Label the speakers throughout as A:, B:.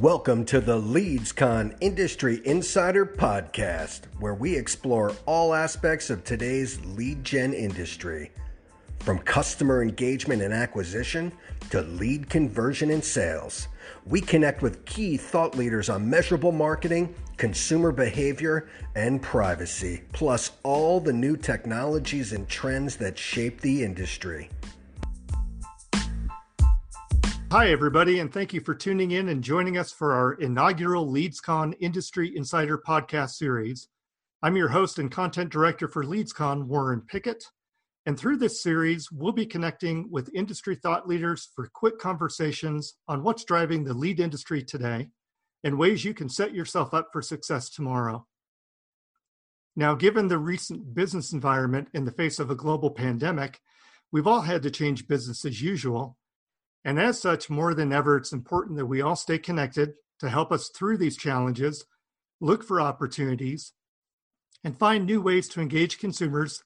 A: Welcome to the LeadsCon Industry Insider Podcast, where we explore all aspects of today's lead gen industry. From customer engagement and acquisition to lead conversion and sales, we connect with key thought leaders on measurable marketing, consumer behavior, and privacy, plus all the new technologies and trends that shape the industry.
B: Hi, everybody, and thank you for tuning in and joining us for our inaugural LeadsCon Industry Insider podcast series. I'm your host and content director for LeadsCon, Warren Pickett. And through this series, we'll be connecting with industry thought leaders for quick conversations on what's driving the lead industry today and ways you can set yourself up for success tomorrow. Now, given the recent business environment in the face of a global pandemic, we've all had to change business as usual and as such, more than ever, it's important that we all stay connected to help us through these challenges, look for opportunities, and find new ways to engage consumers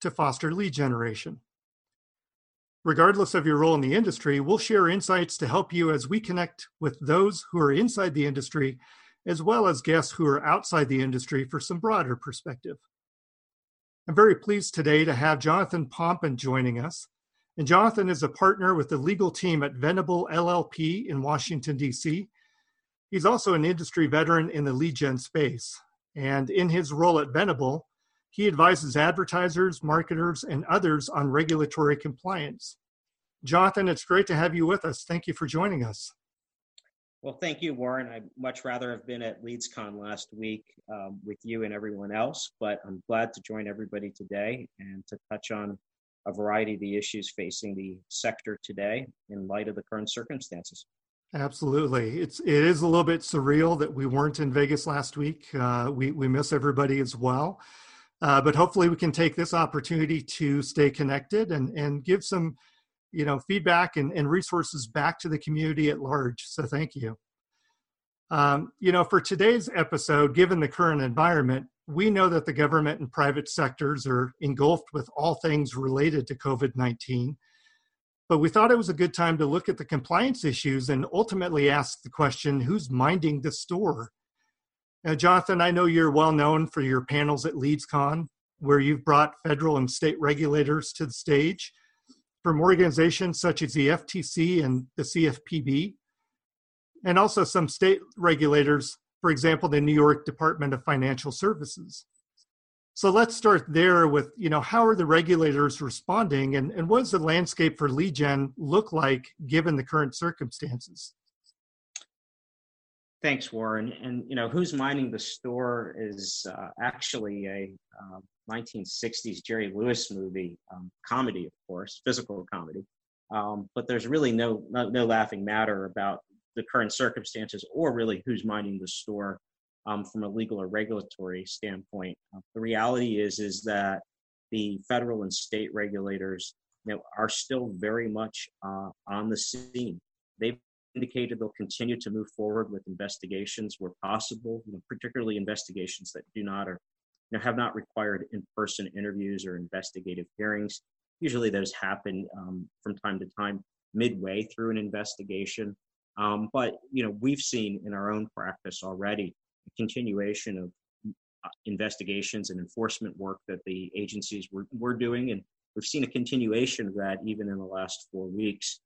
B: to foster lead generation. Regardless of your role in the industry, we'll share insights to help you as we connect with those who are inside the industry, as well as guests who are outside the industry for some broader perspective. I'm very pleased today to have Jonathan Pompan joining us. And Jonathan is a partner with the legal team at Venable LLP in Washington, D.C. He's also an industry veteran in the lead gen space. And in his role at Venable, he advises advertisers, marketers, and others on regulatory compliance. Jonathan, it's great to have you with us. Thank you for joining us.
C: Well, thank you, Warren. I'd much rather have been at LeadsCon last week um, with you and everyone else, but I'm glad to join everybody today and to touch on a variety of the issues facing the sector today in light of the current circumstances.
B: Absolutely, it's it is a little bit surreal that we weren't in Vegas last week. Uh, we we miss everybody as well, uh, but hopefully we can take this opportunity to stay connected and and give some, you know, feedback and, and resources back to the community at large. So thank you. Um, you know, for today's episode, given the current environment, we know that the government and private sectors are engulfed with all things related to COVID 19. But we thought it was a good time to look at the compliance issues and ultimately ask the question who's minding the store? Now, Jonathan, I know you're well known for your panels at LeadsCon, where you've brought federal and state regulators to the stage from organizations such as the FTC and the CFPB, and also some state regulators for example, the New York Department of Financial Services. So let's start there with, you know, how are the regulators responding and, and what does the landscape for lead gen look like given the current circumstances?
C: Thanks, Warren. And, you know, Who's Minding the Store is uh, actually a uh, 1960s Jerry Lewis movie, um, comedy, of course, physical comedy. Um, but there's really no, no, no laughing matter about the current circumstances or really who's minding the store um, from a legal or regulatory standpoint. Uh, the reality is is that the federal and state regulators you know, are still very much uh, on the scene. They've indicated they'll continue to move forward with investigations where possible, you know, particularly investigations that do not or you know, have not required in-person interviews or investigative hearings. Usually those happen um, from time to time midway through an investigation. Um, but you know, we've seen in our own practice already a continuation of uh, investigations and enforcement work that the agencies were, were doing, and we've seen a continuation of that even in the last four weeks.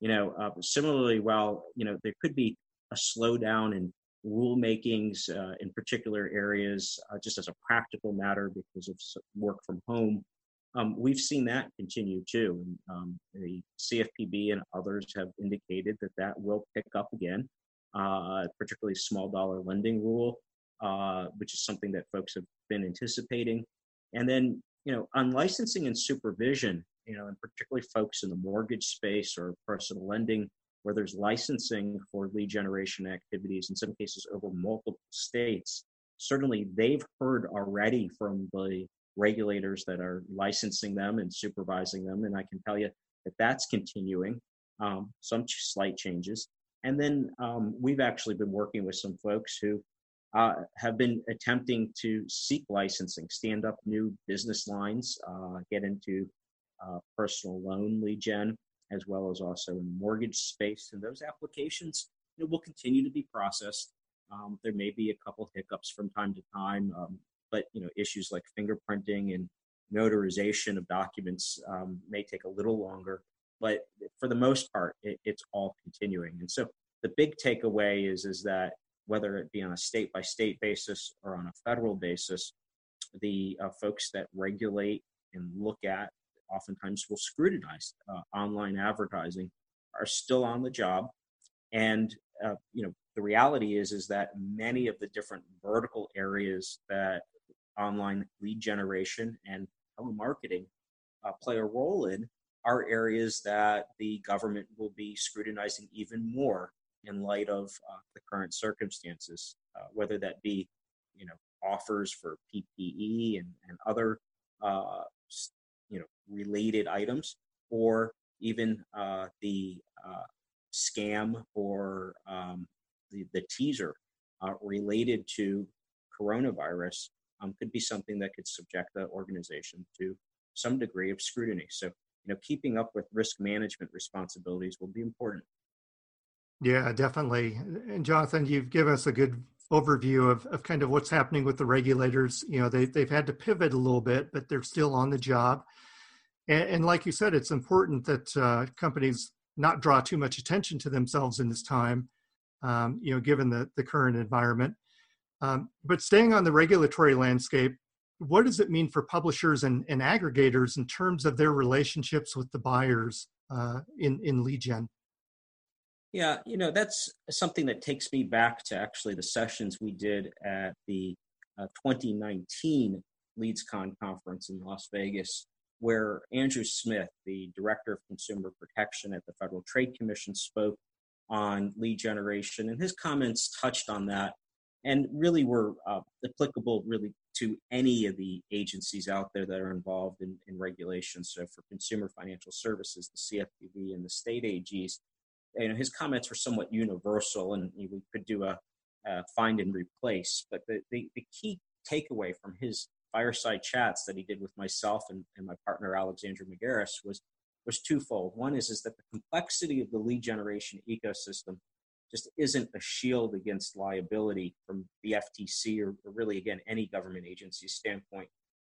C: You know, uh, similarly, while you know there could be a slowdown in rulemakings uh, in particular areas, uh, just as a practical matter because of work from home, um, we've seen that continue too. And, um, the CFPB and others have indicated that that will pick up again, uh, particularly small dollar lending rule, uh, which is something that folks have been anticipating. And then, you know, on licensing and supervision, you know, and particularly folks in the mortgage space or personal lending, where there's licensing for lead generation activities, in some cases over multiple states, certainly they've heard already from the regulators that are licensing them and supervising them. And I can tell you that that's continuing, um, some slight changes. And then um, we've actually been working with some folks who uh, have been attempting to seek licensing, stand up new business lines, uh, get into uh, personal loan lead gen, as well as also in the mortgage space. And those applications it will continue to be processed. Um, there may be a couple hiccups from time to time, um, but you know issues like fingerprinting and notarization of documents um, may take a little longer. But for the most part, it, it's all continuing. And so the big takeaway is is that whether it be on a state by state basis or on a federal basis, the uh, folks that regulate and look at oftentimes will scrutinize uh, online advertising are still on the job and uh, you know the reality is is that many of the different vertical areas that online lead generation and telemarketing uh, play a role in are areas that the government will be scrutinizing even more in light of uh, the current circumstances, uh, whether that be, you know, offers for PPE and, and other, uh, you know, related items, or even uh, the uh, scam or um, the, the teaser uh, related to coronavirus um, could be something that could subject the organization to some degree of scrutiny. So, you know, keeping up with risk management responsibilities will be important.
B: Yeah, definitely. And Jonathan, you've given us a good overview of, of kind of what's happening with the regulators. You know, they, they've had to pivot a little bit, but they're still on the job. And, and like you said, it's important that uh, companies not draw too much attention to themselves in this time, um, you know, given the, the current environment. Um, but staying on the regulatory landscape, what does it mean for publishers and, and aggregators in terms of their relationships with the buyers uh, in, in lead gen?
C: Yeah, you know, that's something that takes me back to actually the sessions we did at the uh, 2019 LeadsCon conference in Las Vegas, where Andrew Smith, the Director of Consumer Protection at the Federal Trade Commission, spoke on lead generation, and his comments touched on that and really were uh, applicable really to any of the agencies out there that are involved in, in regulation. So for consumer financial services, the CFPB and the state AGs, you know, his comments were somewhat universal and we could do a, find and replace. But the, the, the, key takeaway from his fireside chats that he did with myself and, and my partner, Alexandra Megaris, was, was twofold. One is, is that the complexity of the lead generation ecosystem just isn't a shield against liability from the FTC or, or really, again, any government agency standpoint.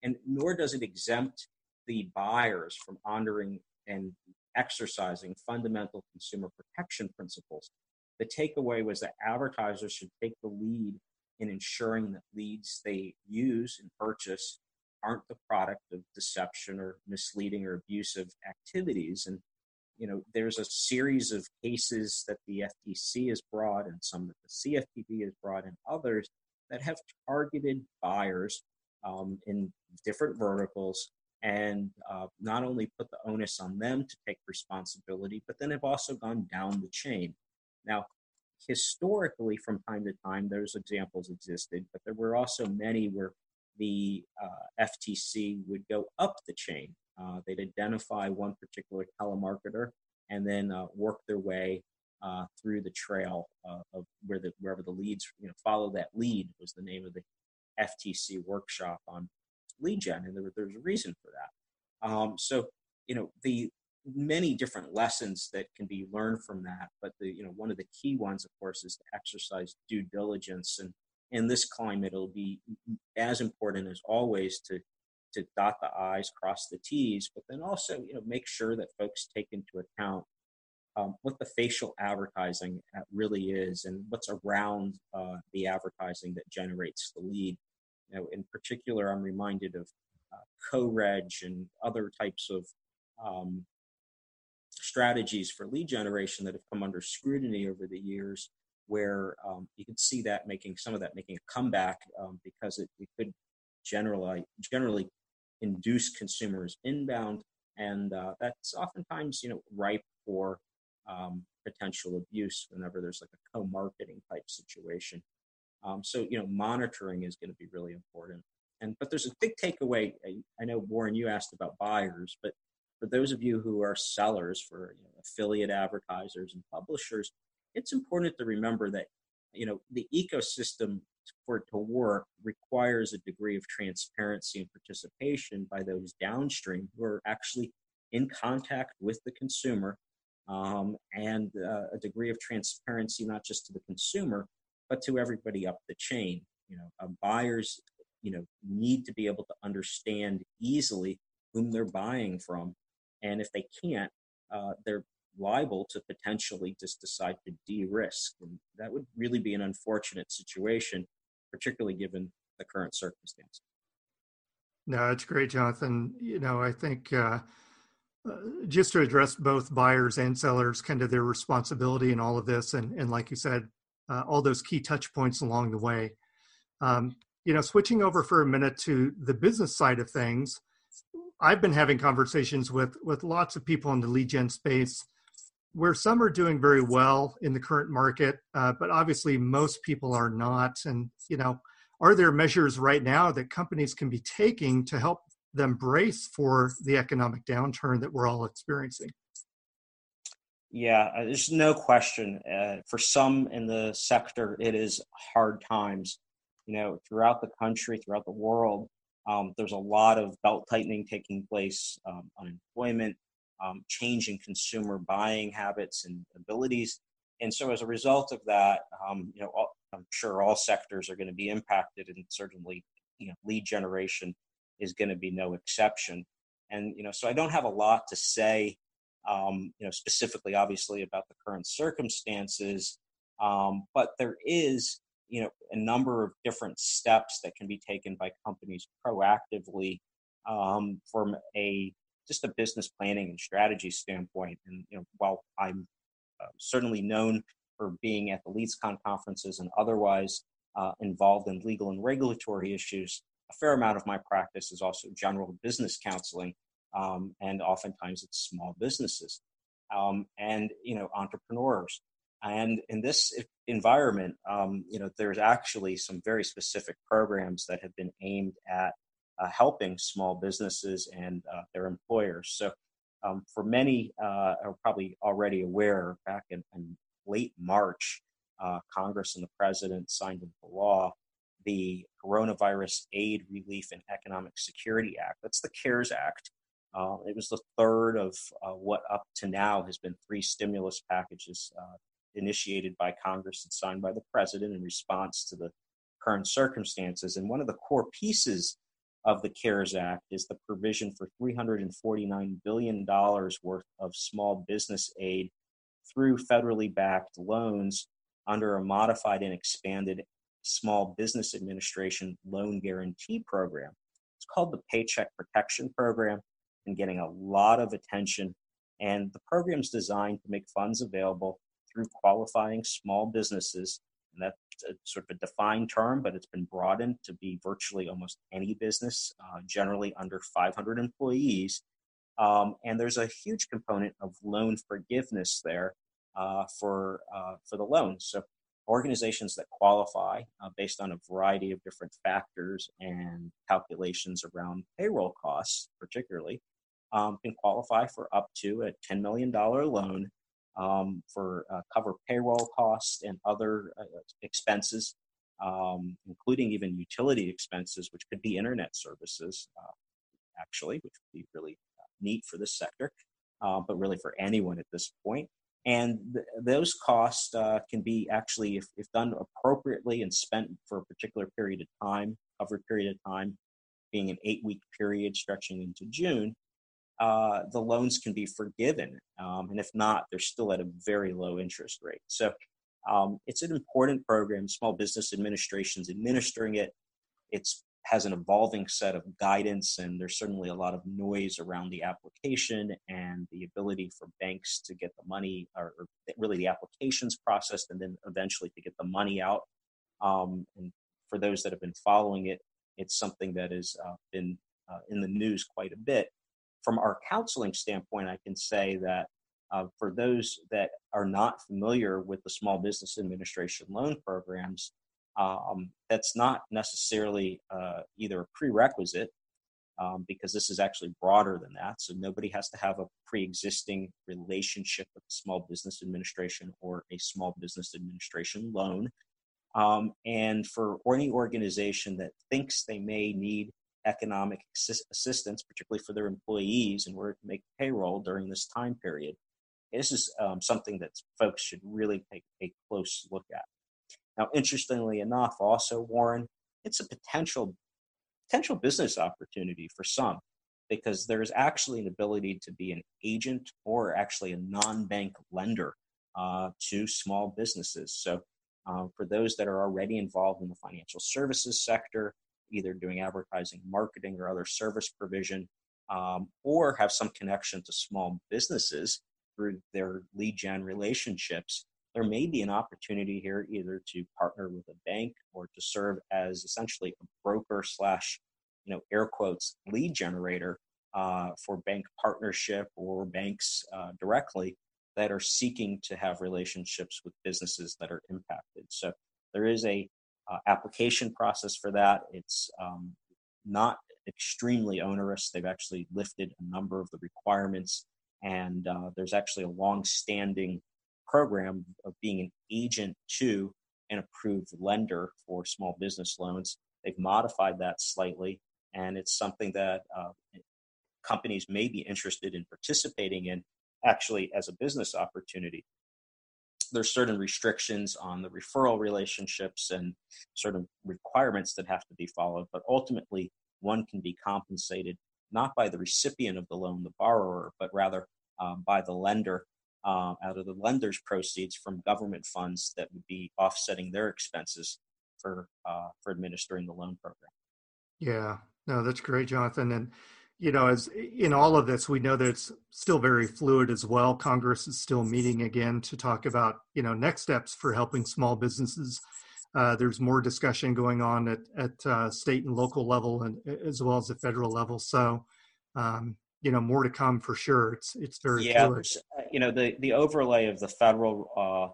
C: And nor does it exempt the buyers from honoring and exercising fundamental consumer protection principles. The takeaway was that advertisers should take the lead in ensuring that leads they use and purchase aren't the product of deception or misleading or abusive activities. And you know, there's a series of cases that the FTC has brought and some that the CFPB has brought and others that have targeted buyers um, in different verticals and uh, not only put the onus on them to take responsibility, but then have also gone down the chain. Now, historically, from time to time, those examples existed, but there were also many where the uh, FTC would go up the chain uh, they'd identify one particular telemarketer and then uh, work their way uh, through the trail uh, of where the wherever the leads, you know, follow that lead was the name of the FTC workshop on lead gen, and there, there's a reason for that. Um, so, you know, the many different lessons that can be learned from that, but the you know one of the key ones, of course, is to exercise due diligence and in this climate, it'll be as important as always to to dot the I's, cross the T's, but then also, you know, make sure that folks take into account um, what the facial advertising really is and what's around uh, the advertising that generates the lead. You know, in particular, I'm reminded of uh, co-reg and other types of um, strategies for lead generation that have come under scrutiny over the years, where um, you can see that making some of that making a comeback um, because it, it could generally generally induce consumers inbound, and uh, that's oftentimes you know ripe for um, potential abuse whenever there's like a co-marketing type situation. Um, so you know monitoring is going to be really important. And but there's a big takeaway. I know Warren, you asked about buyers, but for those of you who are sellers for you know, affiliate advertisers and publishers, it's important to remember that you know the ecosystem for it to work requires a degree of transparency and participation by those downstream who are actually in contact with the consumer um, and uh, a degree of transparency, not just to the consumer, but to everybody up the chain. You know, uh, buyers, you know, need to be able to understand easily whom they're buying from, and if they can't, uh, they're liable to potentially just decide to de-risk, and that would really be an unfortunate situation, particularly given the current circumstances.
B: No, it's great, Jonathan. You know, I think uh, uh, just to address both buyers and sellers, kind of their responsibility in all of this, and and like you said, uh, all those key touch points along the way. Um, you know, switching over for a minute to the business side of things, I've been having conversations with with lots of people in the lead gen space, where some are doing very well in the current market, uh, but obviously most people are not. And you know, are there measures right now that companies can be taking to help them brace for the economic downturn that we're all experiencing?
C: Yeah, uh, there's no question. Uh, for some in the sector, it is hard times. You know, throughout the country, throughout the world, um, there's a lot of belt tightening taking place, um, unemployment, um, change in consumer buying habits and abilities. And so, as a result of that, um, you know, all, I'm sure all sectors are going to be impacted, and certainly, you know, lead generation is going to be no exception. And you know, so I don't have a lot to say, um, you know, specifically, obviously, about the current circumstances, um, but there is, you know, a number of different steps that can be taken by companies proactively um, from a just a business planning and strategy standpoint. And you know, while I'm uh, certainly known for being at the LeadsCon conferences and otherwise uh, involved in legal and regulatory issues, a fair amount of my practice is also general business counseling, um, and oftentimes it's small businesses um, and you know entrepreneurs. And in this environment, um, you know, there's actually some very specific programs that have been aimed at uh, helping small businesses and uh, their employers. So, um, for many uh, are probably already aware, back in, in late March, uh, Congress and the president signed into law the Coronavirus Aid, Relief, and Economic Security Act. That's the CARES Act. Uh, it was the third of uh, what up to now has been three stimulus packages initiated by Congress and signed by the president in response to the current circumstances. And one of the core pieces of the CARES Act is the provision for $349 billion worth of small business aid through federally backed loans under a modified and expanded Small Business Administration Loan Guarantee Program. It's called the Paycheck Protection Program and getting a lot of attention. And the program is designed to make funds available through qualifying small businesses. And that's a, sort of a defined term, but it's been broadened to be virtually almost any business, uh, generally under 500 employees. Um, and there's a huge component of loan forgiveness there uh, for uh, for the loans. So organizations that qualify uh, based on a variety of different factors and calculations around payroll costs, particularly, um, can qualify for up to a $10 million loan um, for uh, cover payroll costs and other uh, expenses, um, including even utility expenses, which could be internet services, uh, actually, which would be really uh, neat for this sector, uh, but really for anyone at this point. and th- those costs uh, can be actually if, if done appropriately and spent for a particular period of time covered period of time being an eight week period stretching into june uh, the loans can be forgiven um, and if not they're still at a very low interest rate so um, it's an important program small business administrations administering it it's has an evolving set of guidance, and there's certainly a lot of noise around the application and the ability for banks to get the money, or, or really the applications processed, and then eventually to get the money out. Um, and for those that have been following it, it's something that has uh, been uh, in the news quite a bit. From our counseling standpoint, I can say that uh, for those that are not familiar with the Small Business Administration loan programs, um, that's not necessarily uh, either a prerequisite um, because this is actually broader than that. So nobody has to have a pre-existing relationship with the Small Business Administration or a Small Business Administration loan. Um, and for any organization that thinks they may need economic assist- assistance, particularly for their employees, in order to make payroll during this time period, this is um, something that folks should really take a close look at. Now, interestingly enough, also Warren, it's a potential potential business opportunity for some because there's actually an ability to be an agent or actually a non-bank lender uh, to small businesses. So, uh, for those that are already involved in the financial services sector, either doing advertising, marketing, or other service provision, um, or have some connection to small businesses through their lead gen relationships, there may be an opportunity here either to partner with a bank or to serve as essentially a broker slash, you know, air quotes lead generator uh, for bank partnership or banks uh, directly that are seeking to have relationships with businesses that are impacted. So there is a uh, application process for that. It's um, not extremely onerous. They've actually lifted a number of the requirements, and uh, there's actually a long-standing program of being an agent to an approved lender for small business loans. They've modified that slightly, and it's something that uh, companies may be interested in participating in actually as a business opportunity. There's certain restrictions on the referral relationships and certain requirements that have to be followed, but ultimately, one can be compensated not by the recipient of the loan, the borrower, but rather um, by the lender uh, out of the lender's proceeds from government funds that would be offsetting their expenses for uh, for administering the loan program.
B: Yeah, no, that's great, Jonathan. And you know, as in all of this, we know that it's still very fluid as well. Congress is still meeting again to talk about you know next steps for helping small businesses. Uh, there's more discussion going on at at uh, state and local level, and as well as the federal level. So, um, you know more to come for sure. It's it's very
C: yeah. Fluid. Uh, you know the the overlay of the federal uh,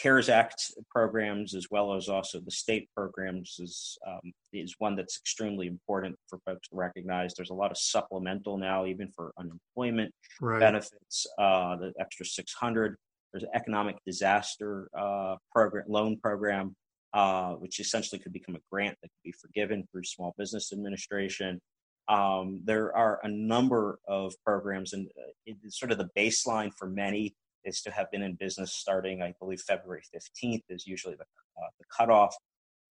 C: CARES Act programs as well as also the state programs is um, is one that's extremely important for folks to recognize. There's a lot of supplemental now, even for unemployment right. benefits. Uh, the extra 600. There's an economic disaster uh, program loan program, uh, which essentially could become a grant that could be forgiven through Small Business Administration. Um, there are a number of programs, and uh, sort of the baseline for many is to have been in business starting, I believe, February 15th is usually the, uh, the cutoff.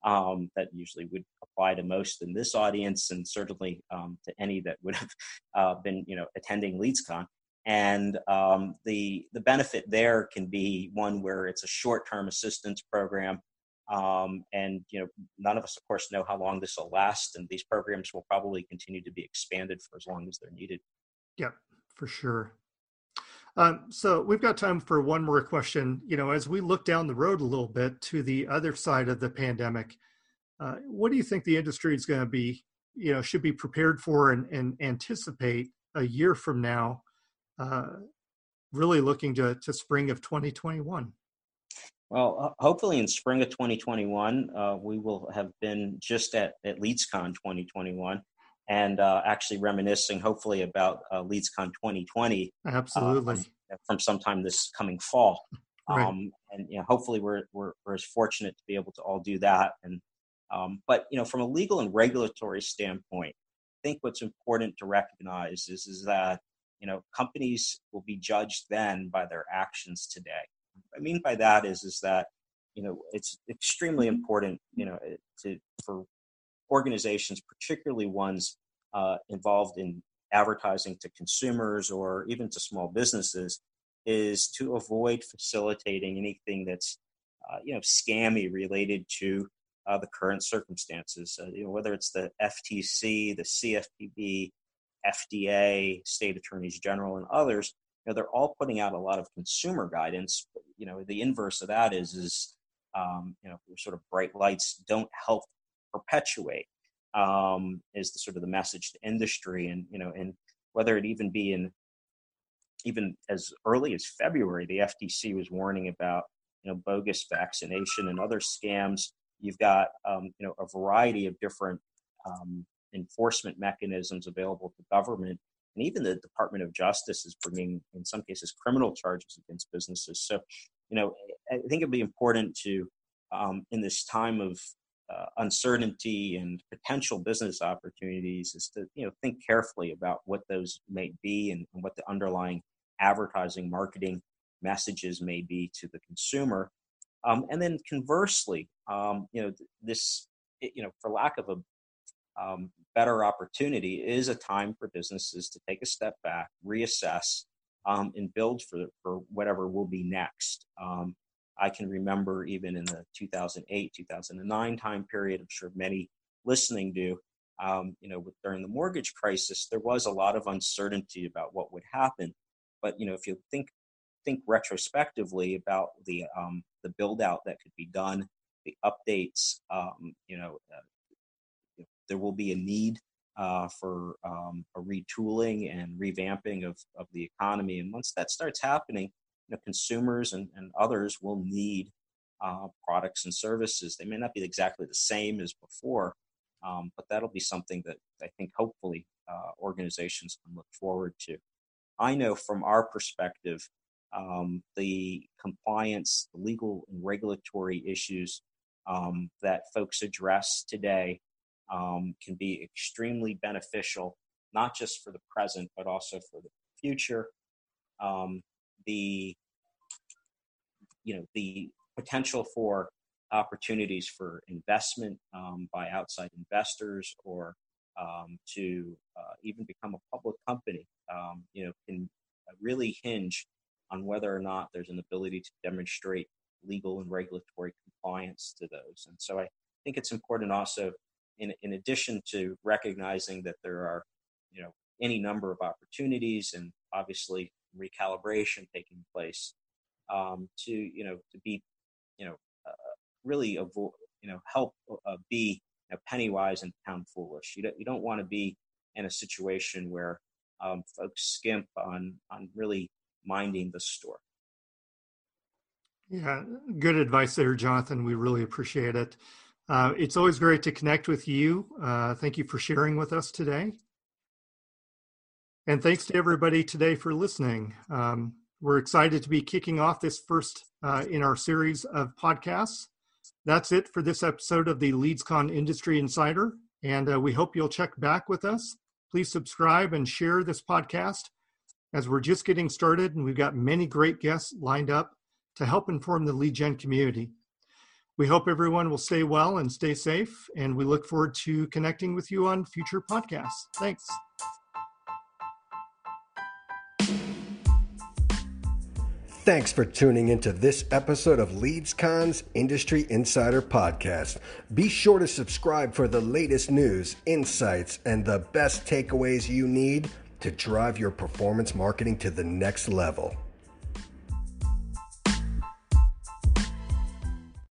C: Um, that usually would apply to most in this audience, and certainly um, to any that would have uh, been, you know, attending LeadsCon. And um, the the benefit there can be one where it's a short term assistance program um, and you know, none of us, of course, know how long this will last, and these programs will probably continue to be expanded for as long as they're needed.
B: Yep, for sure. Um, so we've got time for one more question. You know, as we look down the road a little bit to the other side of the pandemic, uh, what do you think the industry is going to be? You know, should be prepared for and, and anticipate a year from now. Uh, really looking to to spring of 2021.
C: Well, hopefully in spring of 2021, uh, we will have been just at, at LeadsCon 2021 and uh, actually reminiscing hopefully about uh, LeadsCon 2020.
B: Uh, Absolutely.
C: From, from sometime this coming fall. Right. Um, and you know, hopefully we're, we're, we're as fortunate to be able to all do that. And um, but you know, from a legal and regulatory standpoint, I think what's important to recognize is is that you know companies will be judged then by their actions today. I mean by that is is that you know it's extremely important you know to for organizations, particularly ones uh, involved in advertising to consumers or even to small businesses, is to avoid facilitating anything that's uh, you know scammy related to uh, the current circumstances. Uh, you know whether it's the FTC, the CFPB, FDA, state attorneys general, and others You know, they're all putting out a lot of consumer guidance. But, you know, the inverse of that is, is um, you know, sort of bright lights don't help perpetuate. Um, is the sort of the message to industry, and you know, and whether it even be in even as early as February, the FTC was warning about you know bogus vaccination and other scams. You've got um, you know a variety of different um, enforcement mechanisms available to government and even the Department of Justice is bringing, in some cases, criminal charges against businesses. So, you know, I think it'd be important to, um, in this time of uh, uncertainty and potential business opportunities, is to you know think carefully about what those may be and, and what the underlying advertising, marketing messages may be to the consumer. Um, and then conversely, um, you know, this, you know, for lack of a um, better opportunity, is a time for businesses to take a step back, reassess, um, and build for for whatever will be next. I can remember even in the 2008, 2009 time period. I'm sure many listening do. Um, you know, with, during the mortgage crisis, there was a lot of uncertainty about what would happen. But you know, if you think think retrospectively about the um, the build out that could be done, the updates, um, you know, uh, there will be a need uh, for um, a retooling and revamping of, of the economy. And once that starts happening, you know, consumers and, and others will need uh, products and services. They may not be exactly the same as before, um, but that'll be something that I think hopefully uh, organizations can look forward to. I know from our perspective, um, the compliance, the legal and regulatory issues um, that folks address today um, can be extremely beneficial, not just for the present, but also for the future. Um, the you know the potential for opportunities for investment um, by outside investors or um, to uh, even become a public company, um, you know, can really hinge on whether or not there's an ability to demonstrate legal and regulatory compliance to those. And so I think it's important also, in, in addition to recognizing that there are, you know, any number of opportunities and obviously recalibration taking place, um, to you know to be, you know, uh, really avoid, you know, help uh, be you know, penny wise and pound foolish. You don't you don't want to be in a situation where um, folks skimp on on really minding the store.
B: Yeah, good advice there, Jonathan. We really appreciate it. Uh, it's always great to connect with you. Uh, thank you for sharing with us today. And thanks to everybody today for listening. Um, we're excited to be kicking off this first uh, in our series of podcasts. That's it for this episode of the LeadsCon Industry Insider. And uh, we hope you'll check back with us. Please subscribe and share this podcast as we're just getting started and we've got many great guests lined up to help inform the lead gen community. We hope everyone will stay well and stay safe, and we look forward to connecting with you on future podcasts. Thanks.
A: Thanks for tuning into this episode of LeadsCon's Industry Insider Podcast. Be sure to subscribe for the latest news, insights, and the best takeaways you need to drive your performance marketing to the next level.